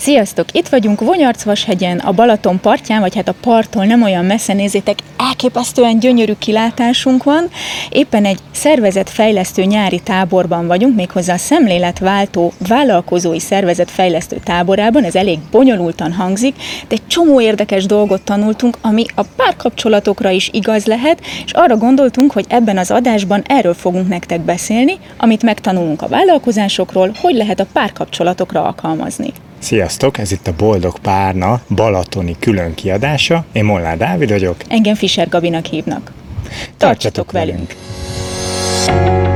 Sziasztok! Itt vagyunk Vonyarcvashegyen, a Balaton partján, vagy hát a parttól nem olyan messze nézzétek, elképesztően gyönyörű kilátásunk van. Éppen egy szervezetfejlesztő nyári táborban vagyunk, méghozzá a szemléletváltó vállalkozói szervezetfejlesztő táborában, ez elég bonyolultan hangzik, de egy csomó érdekes dolgot tanultunk, ami a párkapcsolatokra is igaz lehet, és arra gondoltunk, hogy ebben az adásban erről fogunk nektek beszélni, amit megtanulunk a vállalkozásokról, hogy lehet a párkapcsolatokra alkalmazni. Sziasztok, ez itt a Boldog Párna balatoni külön kiadása. Én Molnár Dávid vagyok. Engem Fischer Gabinak hívnak. Tartsatok, Tartsatok velünk! velünk.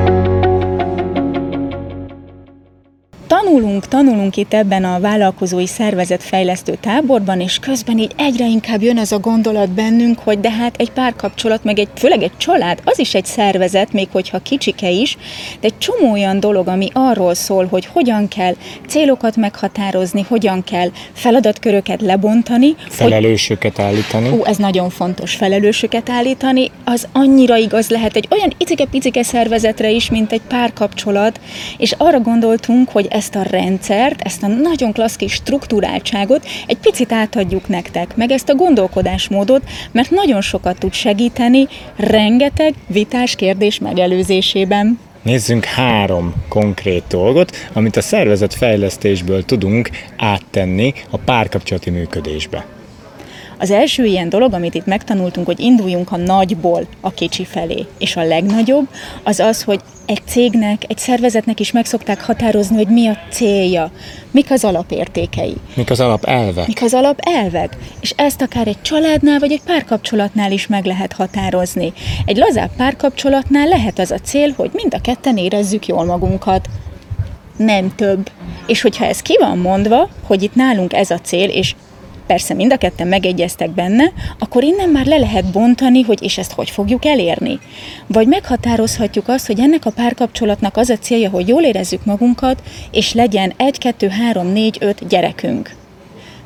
Tanulunk, tanulunk itt ebben a vállalkozói szervezetfejlesztő táborban, és közben így egyre inkább jön az a gondolat bennünk, hogy de hát egy párkapcsolat, meg egy, főleg egy család, az is egy szervezet, még hogyha kicsike is, de egy csomó olyan dolog, ami arról szól, hogy hogyan kell célokat meghatározni, hogyan kell feladatköröket lebontani. Felelősöket hogy, állítani. Ú, ez nagyon fontos, felelősöket állítani, az annyira igaz lehet egy olyan icike-picike szervezetre is, mint egy párkapcsolat, és arra gondoltunk, hogy ezt ezt a rendszert, ezt a nagyon klassz kis struktúráltságot egy picit átadjuk nektek, meg ezt a gondolkodásmódot, mert nagyon sokat tud segíteni rengeteg vitás kérdés megelőzésében. Nézzünk három konkrét dolgot, amit a szervezet fejlesztésből tudunk áttenni a párkapcsolati működésbe. Az első ilyen dolog, amit itt megtanultunk, hogy induljunk a nagyból a kicsi felé, és a legnagyobb, az az, hogy egy cégnek, egy szervezetnek is meg szokták határozni, hogy mi a célja, mik az alapértékei. Mik az alapelvek. Mik az alapelvek. És ezt akár egy családnál, vagy egy párkapcsolatnál is meg lehet határozni. Egy lazább párkapcsolatnál lehet az a cél, hogy mind a ketten érezzük jól magunkat. Nem több. És hogyha ez ki van mondva, hogy itt nálunk ez a cél, és persze mind a ketten megegyeztek benne, akkor innen már le lehet bontani, hogy és ezt hogy fogjuk elérni. Vagy meghatározhatjuk azt, hogy ennek a párkapcsolatnak az a célja, hogy jól érezzük magunkat, és legyen egy, kettő, három, négy, öt gyerekünk.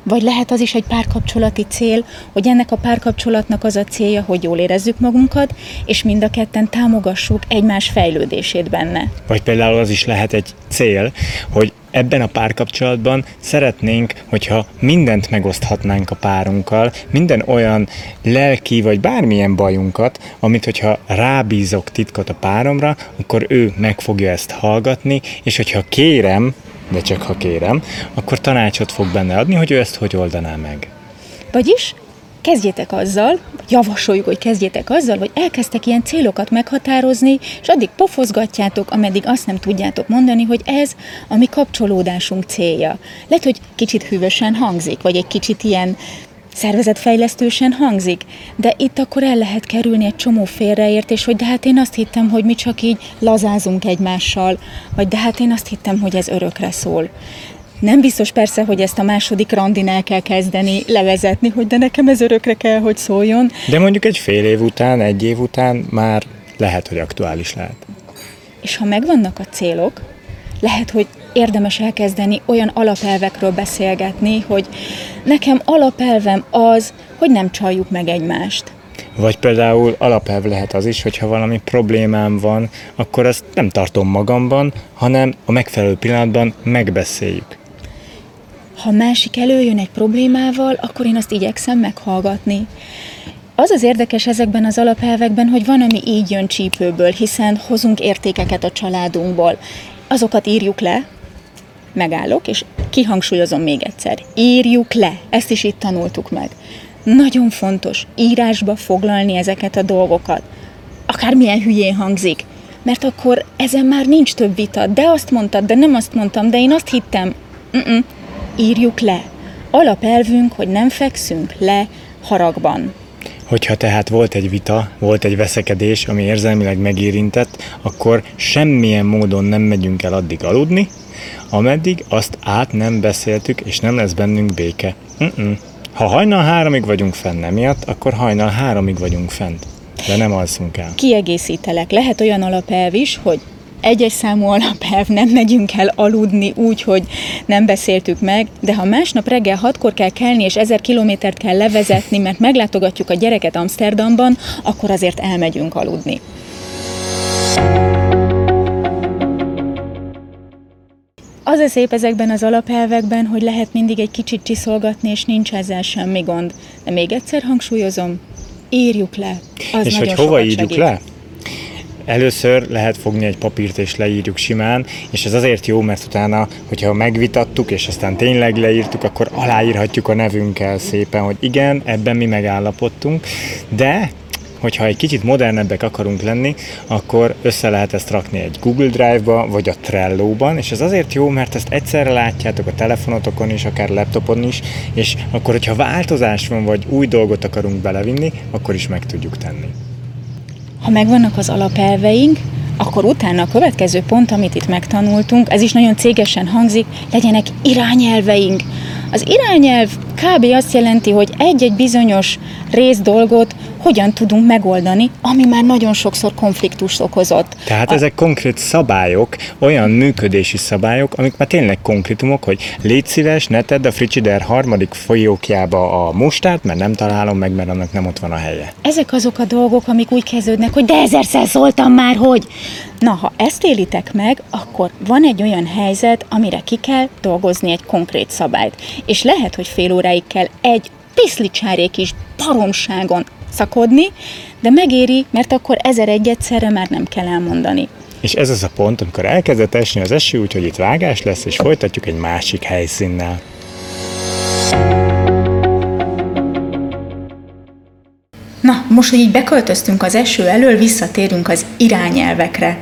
Vagy lehet az is egy párkapcsolati cél, hogy ennek a párkapcsolatnak az a célja, hogy jól érezzük magunkat, és mind a ketten támogassuk egymás fejlődését benne. Vagy például az is lehet egy cél, hogy ebben a párkapcsolatban szeretnénk, hogyha mindent megoszthatnánk a párunkkal, minden olyan lelki vagy bármilyen bajunkat, amit hogyha rábízok titkot a páromra, akkor ő meg fogja ezt hallgatni, és hogyha kérem, de csak ha kérem, akkor tanácsot fog benne adni, hogy ő ezt hogy oldaná meg. Vagyis kezdjétek azzal, javasoljuk, hogy kezdjétek azzal, hogy elkezdtek ilyen célokat meghatározni, és addig pofozgatjátok, ameddig azt nem tudjátok mondani, hogy ez a mi kapcsolódásunk célja. Lehet, hogy kicsit hűvösen hangzik, vagy egy kicsit ilyen szervezetfejlesztősen hangzik, de itt akkor el lehet kerülni egy csomó félreértés, hogy de hát én azt hittem, hogy mi csak így lazázunk egymással, vagy de hát én azt hittem, hogy ez örökre szól. Nem biztos persze, hogy ezt a második randin el kell kezdeni levezetni, hogy de nekem ez örökre kell, hogy szóljon. De mondjuk egy fél év után, egy év után már lehet, hogy aktuális lehet. És ha megvannak a célok, lehet, hogy érdemes elkezdeni olyan alapelvekről beszélgetni, hogy nekem alapelvem az, hogy nem csaljuk meg egymást. Vagy például alapelv lehet az is, hogyha valami problémám van, akkor ezt nem tartom magamban, hanem a megfelelő pillanatban megbeszéljük. Ha másik előjön egy problémával, akkor én azt igyekszem meghallgatni. Az az érdekes ezekben az alapelvekben, hogy van, ami így jön csípőből, hiszen hozunk értékeket a családunkból. Azokat írjuk le, megállok, és kihangsúlyozom még egyszer. Írjuk le, ezt is itt tanultuk meg. Nagyon fontos írásba foglalni ezeket a dolgokat. Akármilyen hülyén hangzik, mert akkor ezen már nincs több vita. De azt mondtad, de nem azt mondtam, de én azt hittem. Mm-mm. Írjuk le. Alapelvünk, hogy nem fekszünk le haragban. Hogyha tehát volt egy vita, volt egy veszekedés, ami érzelmileg megérintett, akkor semmilyen módon nem megyünk el addig aludni, ameddig azt át nem beszéltük, és nem lesz bennünk béke. Mm-mm. Ha hajnal háromig vagyunk fenn emiatt, akkor hajnal háromig vagyunk fent. De nem alszunk el. Kiegészítelek. Lehet olyan alapelv is, hogy egyes számú alapelv, nem megyünk el aludni úgy, hogy nem beszéltük meg, de ha másnap reggel hatkor kell kelni, és ezer kilométert kell levezetni, mert meglátogatjuk a gyereket Amsterdamban, akkor azért elmegyünk aludni. az a szép ezekben az alapelvekben, hogy lehet mindig egy kicsit csiszolgatni, és nincs ezzel semmi gond. De még egyszer hangsúlyozom, írjuk le. Az és hogy hova írjuk segít. le? Először lehet fogni egy papírt és leírjuk simán, és ez azért jó, mert utána, hogyha megvitattuk, és aztán tényleg leírtuk, akkor aláírhatjuk a nevünkkel szépen, hogy igen, ebben mi megállapodtunk, de hogyha egy kicsit modernebbek akarunk lenni, akkor össze lehet ezt rakni egy Google Drive-ba, vagy a Trello-ban, és ez azért jó, mert ezt egyszerre látjátok a telefonotokon is, akár laptopon is, és akkor, hogyha változás van, vagy új dolgot akarunk belevinni, akkor is meg tudjuk tenni. Ha megvannak az alapelveink, akkor utána a következő pont, amit itt megtanultunk, ez is nagyon cégesen hangzik, legyenek irányelveink. Az irányelv kb. azt jelenti, hogy egy-egy bizonyos rész dolgot hogyan tudunk megoldani, ami már nagyon sokszor konfliktus okozott. Tehát a... ezek konkrét szabályok, olyan működési szabályok, amik már tényleg konkrétumok, hogy légy szíves, ne tedd a frigider harmadik folyókjába a mustát, mert nem találom meg, mert annak nem ott van a helye. Ezek azok a dolgok, amik úgy kezdődnek, hogy de ezerszer szóltam már, hogy... Na, ha ezt élitek meg, akkor van egy olyan helyzet, amire ki kell dolgozni egy konkrét szabályt. És lehet, hogy fél óráig kell egy piszlicsárék is baromságon szakodni, de megéri, mert akkor ezer egy egyszerre már nem kell elmondani. És ez az a pont, amikor elkezdett esni az eső, úgyhogy itt vágás lesz, és folytatjuk egy másik helyszínnel. Na, most, hogy így beköltöztünk az eső elől, visszatérünk az irányelvekre.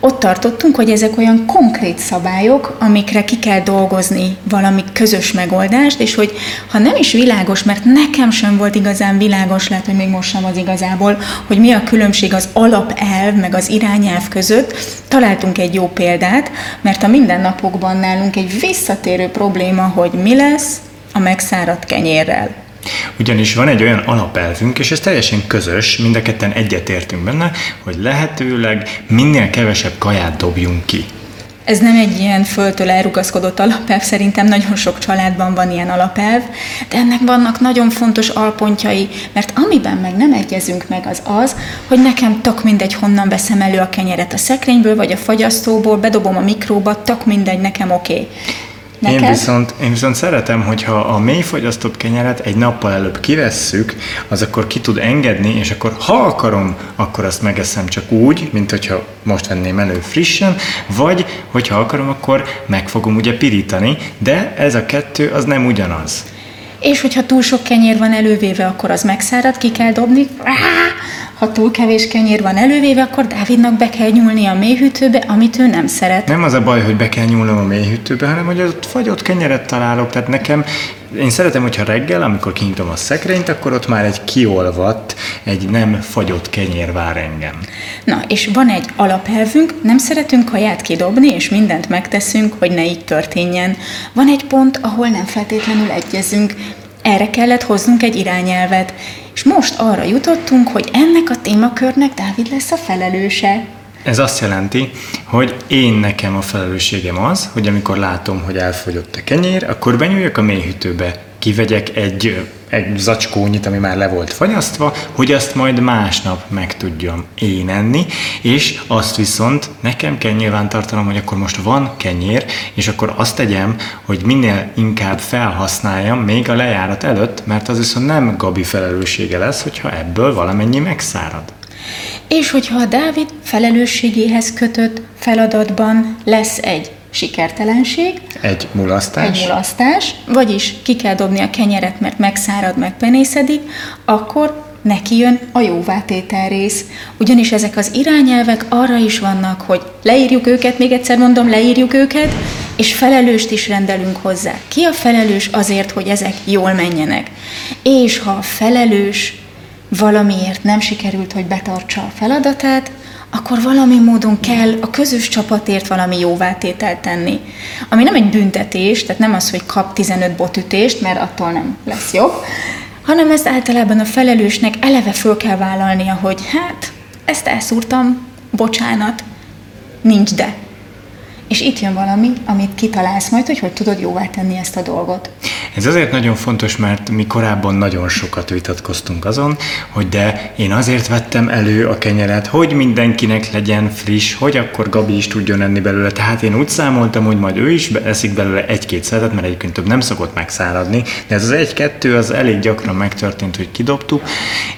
Ott tartottunk, hogy ezek olyan konkrét szabályok, amikre ki kell dolgozni valami közös megoldást, és hogy ha nem is világos, mert nekem sem volt igazán világos, lehet, hogy még most sem az igazából, hogy mi a különbség az alapelv meg az irányelv között, találtunk egy jó példát, mert a mindennapokban nálunk egy visszatérő probléma, hogy mi lesz a megszáradt kenyérrel. Ugyanis van egy olyan alapelvünk, és ez teljesen közös, mind a ketten egyetértünk benne, hogy lehetőleg minél kevesebb kaját dobjunk ki. Ez nem egy ilyen föltől elrugaszkodott alapelv, szerintem nagyon sok családban van ilyen alapelv, de ennek vannak nagyon fontos alpontjai, mert amiben meg nem egyezünk meg az az, hogy nekem tök mindegy, honnan veszem elő a kenyeret a szekrényből, vagy a fagyasztóból, bedobom a mikróba, tök mindegy, nekem oké. Okay. Neked? Én viszont, én viszont szeretem, hogyha a mélyfogyasztott kenyeret egy nappal előbb kivesszük, az akkor ki tud engedni, és akkor ha akarom, akkor azt megeszem csak úgy, mint hogyha most venném elő frissen, vagy hogyha akarom, akkor meg fogom ugye pirítani, de ez a kettő az nem ugyanaz. És hogyha túl sok kenyér van elővéve, akkor az megszárad, ki kell dobni. Ha túl kevés kenyér van elővéve, akkor Dávidnak be kell nyúlni a mélyhűtőbe, amit ő nem szeret. Nem az a baj, hogy be kell nyúlnom a mélyhűtőbe, hanem hogy ott fagyott kenyeret találok. Tehát nekem, én szeretem, hogyha reggel, amikor kinyitom a szekrényt, akkor ott már egy kiolvadt, egy nem fagyott kenyér vár engem. Na, és van egy alapelvünk, nem szeretünk kaját kidobni, és mindent megteszünk, hogy ne így történjen. Van egy pont, ahol nem feltétlenül egyezünk, erre kellett hoznunk egy irányelvet, és most arra jutottunk, hogy ennek a témakörnek Dávid lesz a felelőse. Ez azt jelenti, hogy én nekem a felelősségem az, hogy amikor látom, hogy elfogyott a kenyér, akkor benyúljak a mélyhűtőbe, kivegyek egy, egy zacskónyit, ami már le volt fagyasztva, hogy azt majd másnap meg tudjam én enni, és azt viszont nekem kell nyilván tartanom, hogy akkor most van kenyér, és akkor azt tegyem, hogy minél inkább felhasználjam még a lejárat előtt, mert az viszont nem Gabi felelőssége lesz, hogyha ebből valamennyi megszárad. És hogyha a Dávid felelősségéhez kötött feladatban lesz egy sikertelenség. Egy mulasztás. Egy mulasztás, vagyis ki kell dobni a kenyeret, mert megszárad, megpenészedik, akkor neki jön a jóvátétel rész. Ugyanis ezek az irányelvek arra is vannak, hogy leírjuk őket, még egyszer mondom, leírjuk őket, és felelőst is rendelünk hozzá. Ki a felelős azért, hogy ezek jól menjenek? És ha a felelős valamiért nem sikerült, hogy betartsa a feladatát, akkor valami módon kell a közös csapatért valami jóvátételt tenni. Ami nem egy büntetés, tehát nem az, hogy kap 15 botütést, mert attól nem lesz jobb, hanem ezt általában a felelősnek eleve föl kell vállalnia, hogy hát, ezt elszúrtam, bocsánat, nincs de. És itt jön valami, amit kitalálsz majd, hogy hogy tudod jóvá tenni ezt a dolgot. Ez azért nagyon fontos, mert mi korábban nagyon sokat vitatkoztunk azon, hogy de én azért vettem elő a kenyeret, hogy mindenkinek legyen friss, hogy akkor Gabi is tudjon enni belőle. Tehát én úgy számoltam, hogy majd ő is eszik belőle egy-két szeretet, mert egyébként több nem szokott megszáradni, de ez az egy-kettő az elég gyakran megtörtént, hogy kidobtuk,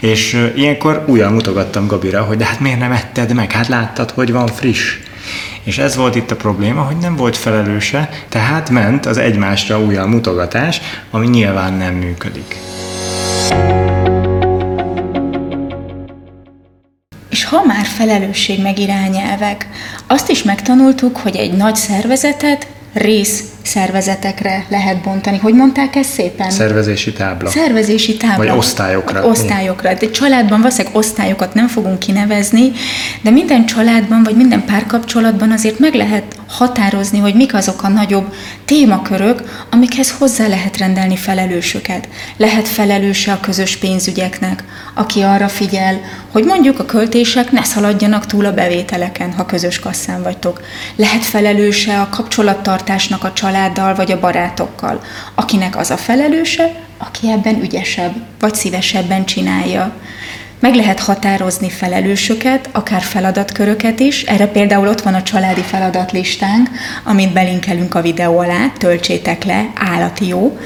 és ilyenkor újra mutogattam Gabira, hogy de hát miért nem etted meg, hát láttad, hogy van friss. És ez volt itt a probléma, hogy nem volt felelőse, tehát ment az egymásra újra mutogatás, ami nyilván nem működik. És ha már felelősség meg irányelvek, azt is megtanultuk, hogy egy nagy szervezetet rész szervezetekre lehet bontani. Hogy mondták ezt szépen? Szervezési tábla. Szervezési tábla. Vagy osztályokra. Osztályokra. De családban valószínűleg osztályokat nem fogunk kinevezni, de minden családban, vagy minden párkapcsolatban azért meg lehet határozni, hogy mik azok a nagyobb témakörök, amikhez hozzá lehet rendelni felelősöket. Lehet felelőse a közös pénzügyeknek, aki arra figyel, hogy mondjuk a költések ne szaladjanak túl a bevételeken, ha közös kasszán vagytok. Lehet felelőse a kapcsolattartásnak a családdal vagy a barátokkal, akinek az a felelőse, aki ebben ügyesebb, vagy szívesebben csinálja. Meg lehet határozni felelősöket, akár feladatköröket is. Erre például ott van a családi feladatlistánk, amit belinkelünk a videó alá, töltsétek le, állati jó.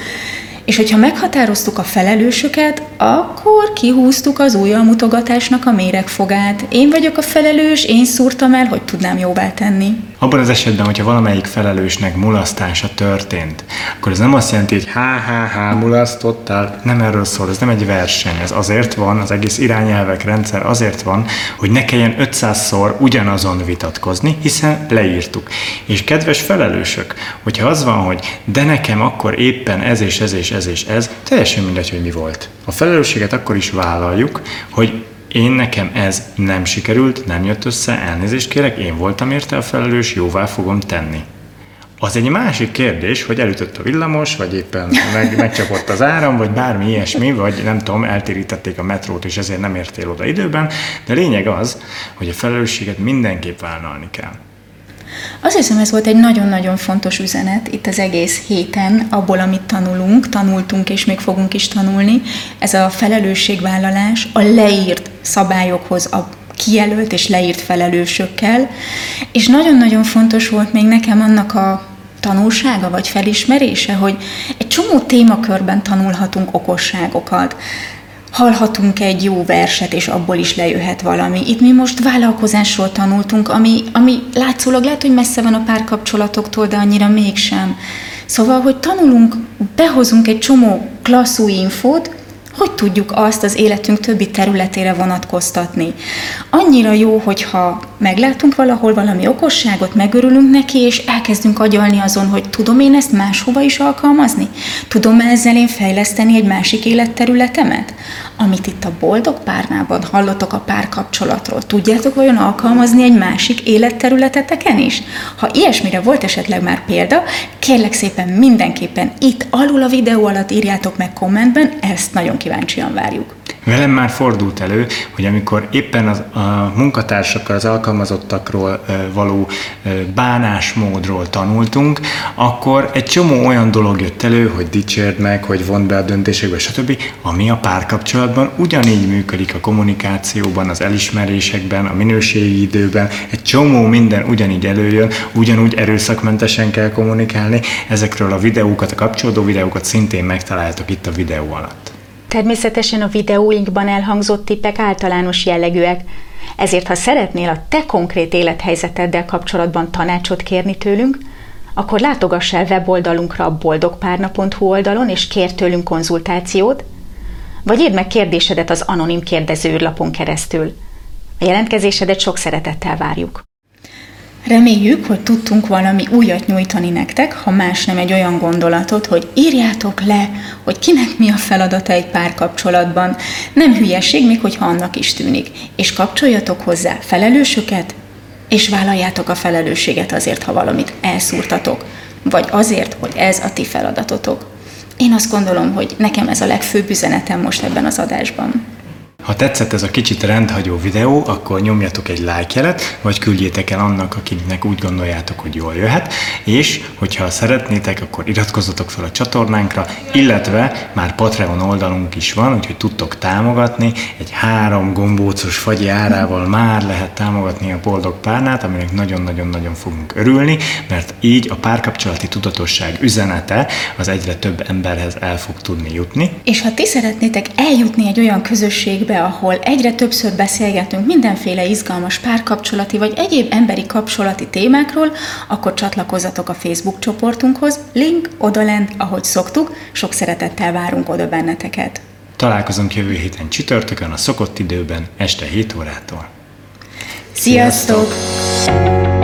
És hogyha meghatároztuk a felelősöket, akkor kihúztuk az mutogatásnak a méregfogát. Én vagyok a felelős, én szúrtam el, hogy tudnám jóvá tenni. Abban az esetben, hogyha valamelyik felelősnek mulasztása történt, akkor ez nem azt jelenti, hogy há-há-há, mulasztottál, nem erről szól, ez nem egy verseny, ez azért van, az egész irányelvek rendszer azért van, hogy ne kelljen 500-szor ugyanazon vitatkozni, hiszen leírtuk. És kedves felelősök, hogyha az van, hogy de nekem akkor éppen ez és ez és ez és ez, teljesen mindegy, hogy mi volt. A felelősséget akkor is vállaljuk, hogy én nekem ez nem sikerült, nem jött össze, elnézést kérek, én voltam érte a felelős, jóvá fogom tenni. Az egy másik kérdés, hogy elütött a villamos, vagy éppen meg, megcsapott az áram, vagy bármi ilyesmi, vagy nem tudom, eltérítették a metrót, és ezért nem értél oda időben, de lényeg az, hogy a felelősséget mindenképp vállalni kell. Azt hiszem, ez volt egy nagyon-nagyon fontos üzenet itt az egész héten, abból, amit tanulunk, tanultunk és még fogunk is tanulni. Ez a felelősségvállalás a leírt szabályokhoz, a kijelölt és leírt felelősökkel, és nagyon-nagyon fontos volt még nekem annak a tanulsága vagy felismerése, hogy egy csomó témakörben tanulhatunk okosságokat hallhatunk egy jó verset, és abból is lejöhet valami. Itt mi most vállalkozásról tanultunk, ami, ami látszólag lehet, hogy messze van a párkapcsolatoktól, de annyira mégsem. Szóval, hogy tanulunk, behozunk egy csomó klasszú infót, hogy tudjuk azt az életünk többi területére vonatkoztatni. Annyira jó, hogyha meglátunk valahol valami okosságot, megörülünk neki, és elkezdünk agyalni azon, hogy tudom én ezt máshova is alkalmazni? Tudom ezzel én fejleszteni egy másik életterületemet? Amit itt a boldog párnában hallotok a párkapcsolatról, tudjátok vajon alkalmazni egy másik életterületeteken is? Ha ilyesmire volt esetleg már példa, kérlek szépen mindenképpen itt alul a videó alatt írjátok meg kommentben, ezt nagyon kíváncsian várjuk. Velem már fordult elő, hogy amikor éppen az, a munkatársakkal, az alkalmazottakról való bánásmódról tanultunk, akkor egy csomó olyan dolog jött elő, hogy dicsérd meg, hogy vond be a döntésekbe, stb., ami a párkapcsolatban ugyanígy működik a kommunikációban, az elismerésekben, a minőségi időben, egy csomó minden ugyanígy előjön, ugyanúgy erőszakmentesen kell kommunikálni. Ezekről a videókat, a kapcsolódó videókat szintén megtaláltok itt a videó alatt. Természetesen a videóinkban elhangzott tippek általános jellegűek, ezért ha szeretnél a te konkrét élethelyzeteddel kapcsolatban tanácsot kérni tőlünk, akkor látogass el weboldalunkra a boldogpárna.hu oldalon, és kér tőlünk konzultációt, vagy írd meg kérdésedet az anonim kérdezőlapon keresztül. A jelentkezésedet sok szeretettel várjuk. Reméljük, hogy tudtunk valami újat nyújtani nektek, ha más nem egy olyan gondolatot, hogy írjátok le, hogy kinek mi a feladata egy párkapcsolatban. Nem hülyeség, még hogyha annak is tűnik. És kapcsoljatok hozzá felelősöket, és vállaljátok a felelősséget azért, ha valamit elszúrtatok, vagy azért, hogy ez a ti feladatotok. Én azt gondolom, hogy nekem ez a legfőbb üzenetem most ebben az adásban. Ha tetszett ez a kicsit rendhagyó videó, akkor nyomjatok egy like jelet, vagy küldjétek el annak, akiknek úgy gondoljátok, hogy jól jöhet, és hogyha szeretnétek, akkor iratkozzatok fel a csatornánkra, illetve már Patreon oldalunk is van, úgyhogy tudtok támogatni. Egy három gombócos fagyi árával már lehet támogatni a boldog párnát, aminek nagyon-nagyon-nagyon fogunk örülni, mert így a párkapcsolati tudatosság üzenete az egyre több emberhez el fog tudni jutni. És ha ti szeretnétek eljutni egy olyan közösségbe, ahol egyre többször beszélgetünk mindenféle izgalmas párkapcsolati vagy egyéb emberi kapcsolati témákról, akkor csatlakozzatok a Facebook csoportunkhoz, link odalent, ahogy szoktuk, sok szeretettel várunk oda benneteket. Találkozunk jövő héten csütörtökön a szokott időben, este 7 órától. Sziasztok! Sziasztok!